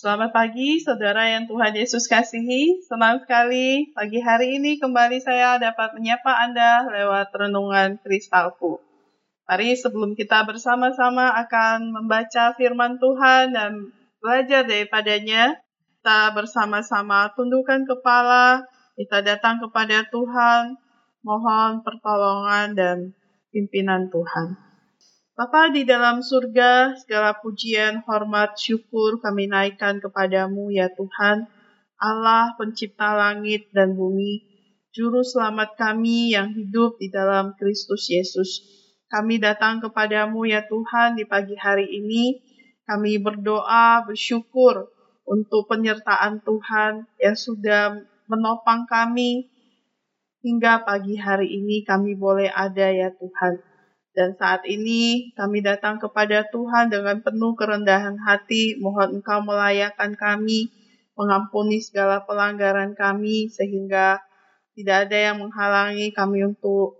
Selamat pagi, saudara yang Tuhan Yesus kasihi. Senang sekali pagi hari ini kembali saya dapat menyapa Anda lewat renungan kristalku. Mari sebelum kita bersama-sama akan membaca firman Tuhan dan belajar daripadanya, kita bersama-sama tundukkan kepala, kita datang kepada Tuhan, mohon pertolongan dan pimpinan Tuhan. Bapa di dalam surga, segala pujian, hormat, syukur kami naikkan kepadamu ya Tuhan, Allah pencipta langit dan bumi, Juru selamat kami yang hidup di dalam Kristus Yesus. Kami datang kepadamu ya Tuhan di pagi hari ini, kami berdoa, bersyukur untuk penyertaan Tuhan yang sudah menopang kami hingga pagi hari ini kami boleh ada ya Tuhan. Dan saat ini kami datang kepada Tuhan dengan penuh kerendahan hati, mohon Engkau melayakkan kami, mengampuni segala pelanggaran kami, sehingga tidak ada yang menghalangi kami untuk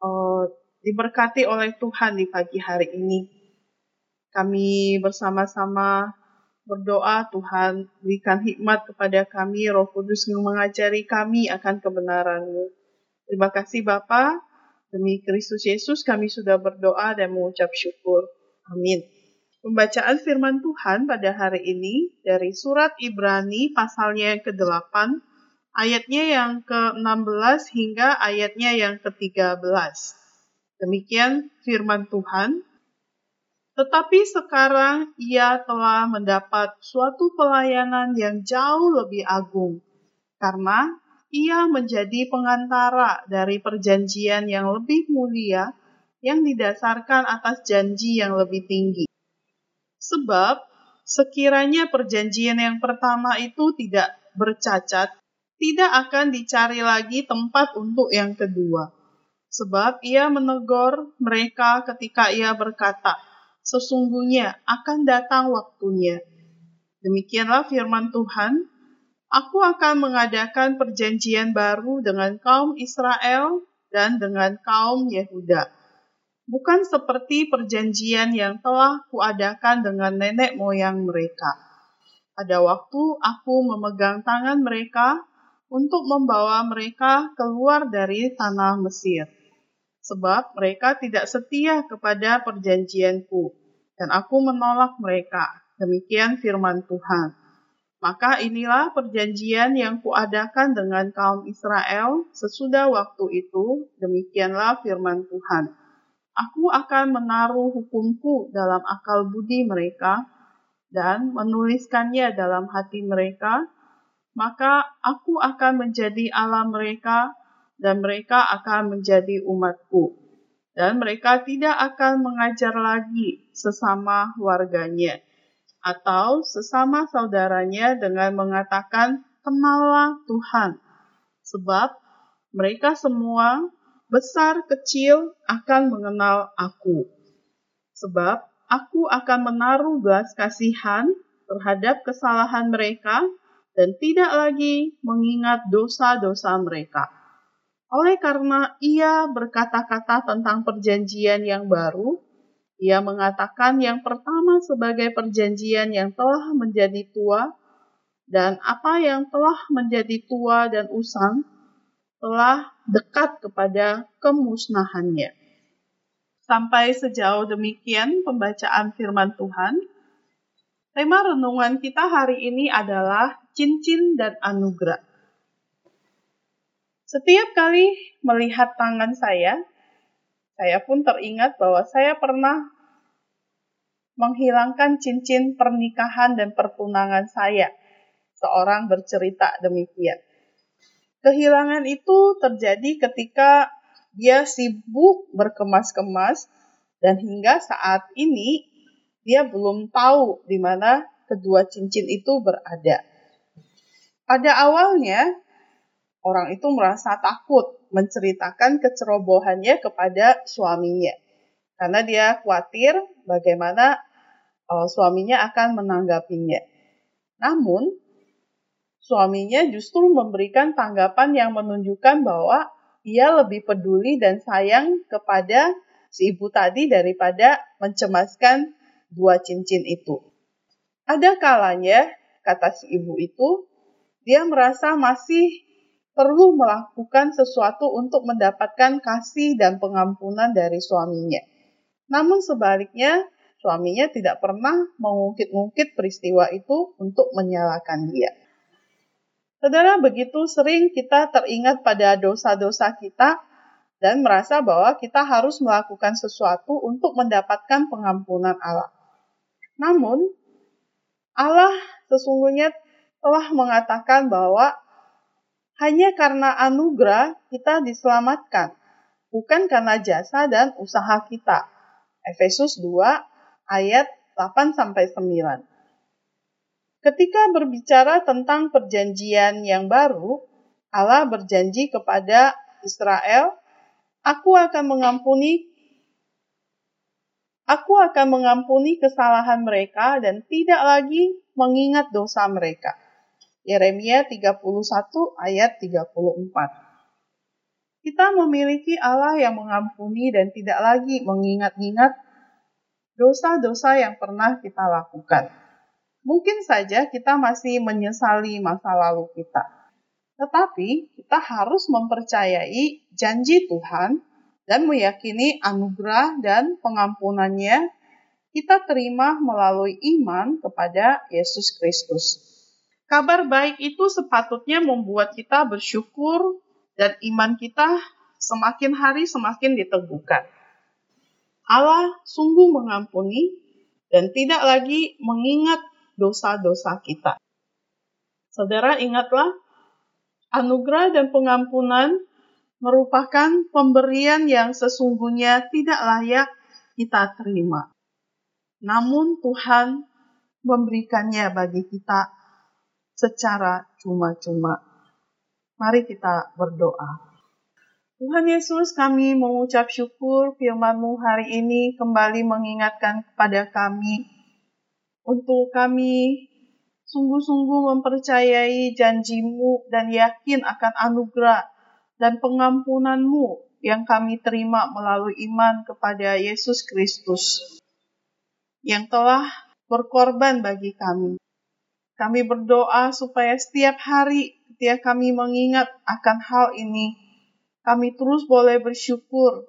uh, diberkati oleh Tuhan di pagi hari ini. Kami bersama-sama berdoa Tuhan berikan hikmat kepada kami, Roh Kudus yang mengajari kami akan kebenaran-Mu. Terima kasih Bapak. Demi Kristus Yesus kami sudah berdoa dan mengucap syukur. Amin. Pembacaan firman Tuhan pada hari ini dari surat Ibrani pasalnya yang ke-8, ayatnya yang ke-16 hingga ayatnya yang ke-13. Demikian firman Tuhan. Tetapi sekarang ia telah mendapat suatu pelayanan yang jauh lebih agung, karena ia menjadi pengantara dari perjanjian yang lebih mulia yang didasarkan atas janji yang lebih tinggi. Sebab sekiranya perjanjian yang pertama itu tidak bercacat, tidak akan dicari lagi tempat untuk yang kedua. Sebab ia menegur mereka ketika ia berkata, sesungguhnya akan datang waktunya. Demikianlah firman Tuhan, Aku akan mengadakan perjanjian baru dengan kaum Israel dan dengan kaum Yehuda. Bukan seperti perjanjian yang telah kuadakan dengan nenek moyang mereka. Pada waktu aku memegang tangan mereka untuk membawa mereka keluar dari tanah Mesir. Sebab mereka tidak setia kepada perjanjianku, dan aku menolak mereka. Demikian firman Tuhan. Maka inilah perjanjian yang kuadakan dengan kaum Israel sesudah waktu itu, demikianlah firman Tuhan. Aku akan menaruh hukumku dalam akal budi mereka dan menuliskannya dalam hati mereka, maka aku akan menjadi Allah mereka dan mereka akan menjadi umatku. Dan mereka tidak akan mengajar lagi sesama warganya atau sesama saudaranya dengan mengatakan, "Kenallah Tuhan." Sebab mereka semua besar kecil akan mengenal aku. Sebab aku akan menaruh belas kasihan terhadap kesalahan mereka dan tidak lagi mengingat dosa-dosa mereka. Oleh karena ia berkata-kata tentang perjanjian yang baru, ia mengatakan yang pertama sebagai perjanjian yang telah menjadi tua, dan apa yang telah menjadi tua dan usang telah dekat kepada kemusnahannya. Sampai sejauh demikian pembacaan firman Tuhan. Tema renungan kita hari ini adalah cincin dan anugerah. Setiap kali melihat tangan saya, saya pun teringat bahwa saya pernah menghilangkan cincin pernikahan dan pertunangan saya. Seorang bercerita demikian. Kehilangan itu terjadi ketika dia sibuk berkemas-kemas dan hingga saat ini dia belum tahu di mana kedua cincin itu berada. Pada awalnya, orang itu merasa takut menceritakan kecerobohannya kepada suaminya. Karena dia khawatir bagaimana uh, suaminya akan menanggapinya. Namun, suaminya justru memberikan tanggapan yang menunjukkan bahwa ia lebih peduli dan sayang kepada si ibu tadi daripada mencemaskan dua cincin itu. Ada kalanya kata si ibu itu, dia merasa masih perlu melakukan sesuatu untuk mendapatkan kasih dan pengampunan dari suaminya. Namun sebaliknya, suaminya tidak pernah mengungkit-ungkit peristiwa itu untuk menyalahkan dia. Saudara, begitu sering kita teringat pada dosa-dosa kita dan merasa bahwa kita harus melakukan sesuatu untuk mendapatkan pengampunan Allah. Namun, Allah sesungguhnya telah mengatakan bahwa hanya karena anugerah kita diselamatkan, bukan karena jasa dan usaha kita. Efesus 2 ayat 8 sampai 9. Ketika berbicara tentang perjanjian yang baru, Allah berjanji kepada Israel, "Aku akan mengampuni Aku akan mengampuni kesalahan mereka dan tidak lagi mengingat dosa mereka." Yeremia 31 ayat 34. Kita memiliki Allah yang mengampuni dan tidak lagi mengingat-ingat dosa-dosa yang pernah kita lakukan. Mungkin saja kita masih menyesali masa lalu kita. Tetapi kita harus mempercayai janji Tuhan dan meyakini anugerah dan pengampunannya kita terima melalui iman kepada Yesus Kristus. Kabar baik itu sepatutnya membuat kita bersyukur dan iman kita semakin hari semakin diteguhkan. Allah sungguh mengampuni dan tidak lagi mengingat dosa-dosa kita. Saudara ingatlah, anugerah dan pengampunan merupakan pemberian yang sesungguhnya tidak layak kita terima. Namun Tuhan memberikannya bagi kita secara cuma-cuma. Mari kita berdoa. Tuhan Yesus, kami mengucap syukur firman-Mu hari ini kembali mengingatkan kepada kami untuk kami sungguh-sungguh mempercayai janjimu dan yakin akan anugerah dan pengampunanmu yang kami terima melalui iman kepada Yesus Kristus yang telah berkorban bagi kami. Kami berdoa supaya setiap hari ketika kami mengingat akan hal ini, kami terus boleh bersyukur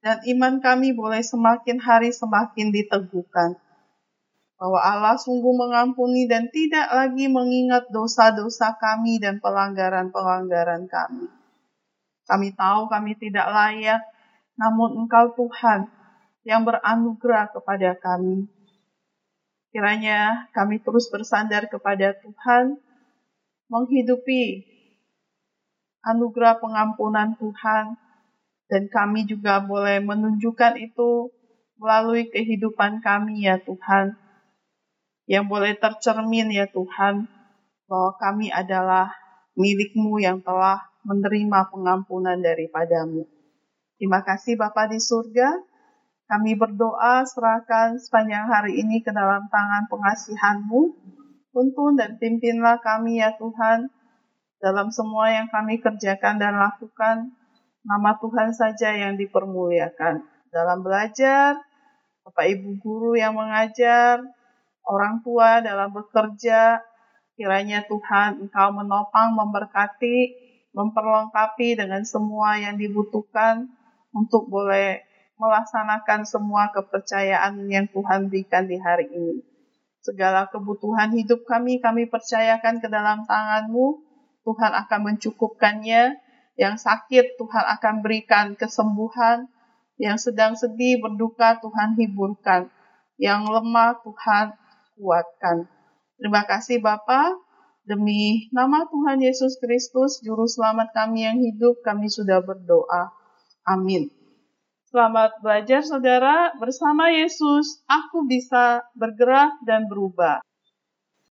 dan iman kami boleh semakin hari semakin diteguhkan bahwa Allah sungguh mengampuni dan tidak lagi mengingat dosa-dosa kami dan pelanggaran-pelanggaran kami. Kami tahu kami tidak layak, namun Engkau Tuhan yang beranugerah kepada kami. Kiranya kami terus bersandar kepada Tuhan, menghidupi anugerah pengampunan Tuhan, dan kami juga boleh menunjukkan itu melalui kehidupan kami ya Tuhan yang boleh tercermin ya Tuhan, bahwa kami adalah milikmu yang telah menerima pengampunan daripadamu. Terima kasih Bapa di surga, kami berdoa serahkan sepanjang hari ini ke dalam tangan pengasihanmu. Tuntun dan pimpinlah kami ya Tuhan, dalam semua yang kami kerjakan dan lakukan, nama Tuhan saja yang dipermuliakan. Dalam belajar, Bapak Ibu Guru yang mengajar, orang tua dalam bekerja. Kiranya Tuhan Engkau menopang, memberkati, memperlengkapi dengan semua yang dibutuhkan untuk boleh melaksanakan semua kepercayaan yang Tuhan berikan di hari ini. Segala kebutuhan hidup kami, kami percayakan ke dalam tangan-Mu. Tuhan akan mencukupkannya. Yang sakit, Tuhan akan berikan kesembuhan. Yang sedang sedih, berduka, Tuhan hiburkan. Yang lemah, Tuhan kuatkan. Terima kasih Bapa, demi nama Tuhan Yesus Kristus, Juru Selamat kami yang hidup, kami sudah berdoa. Amin. Selamat belajar saudara, bersama Yesus aku bisa bergerak dan berubah.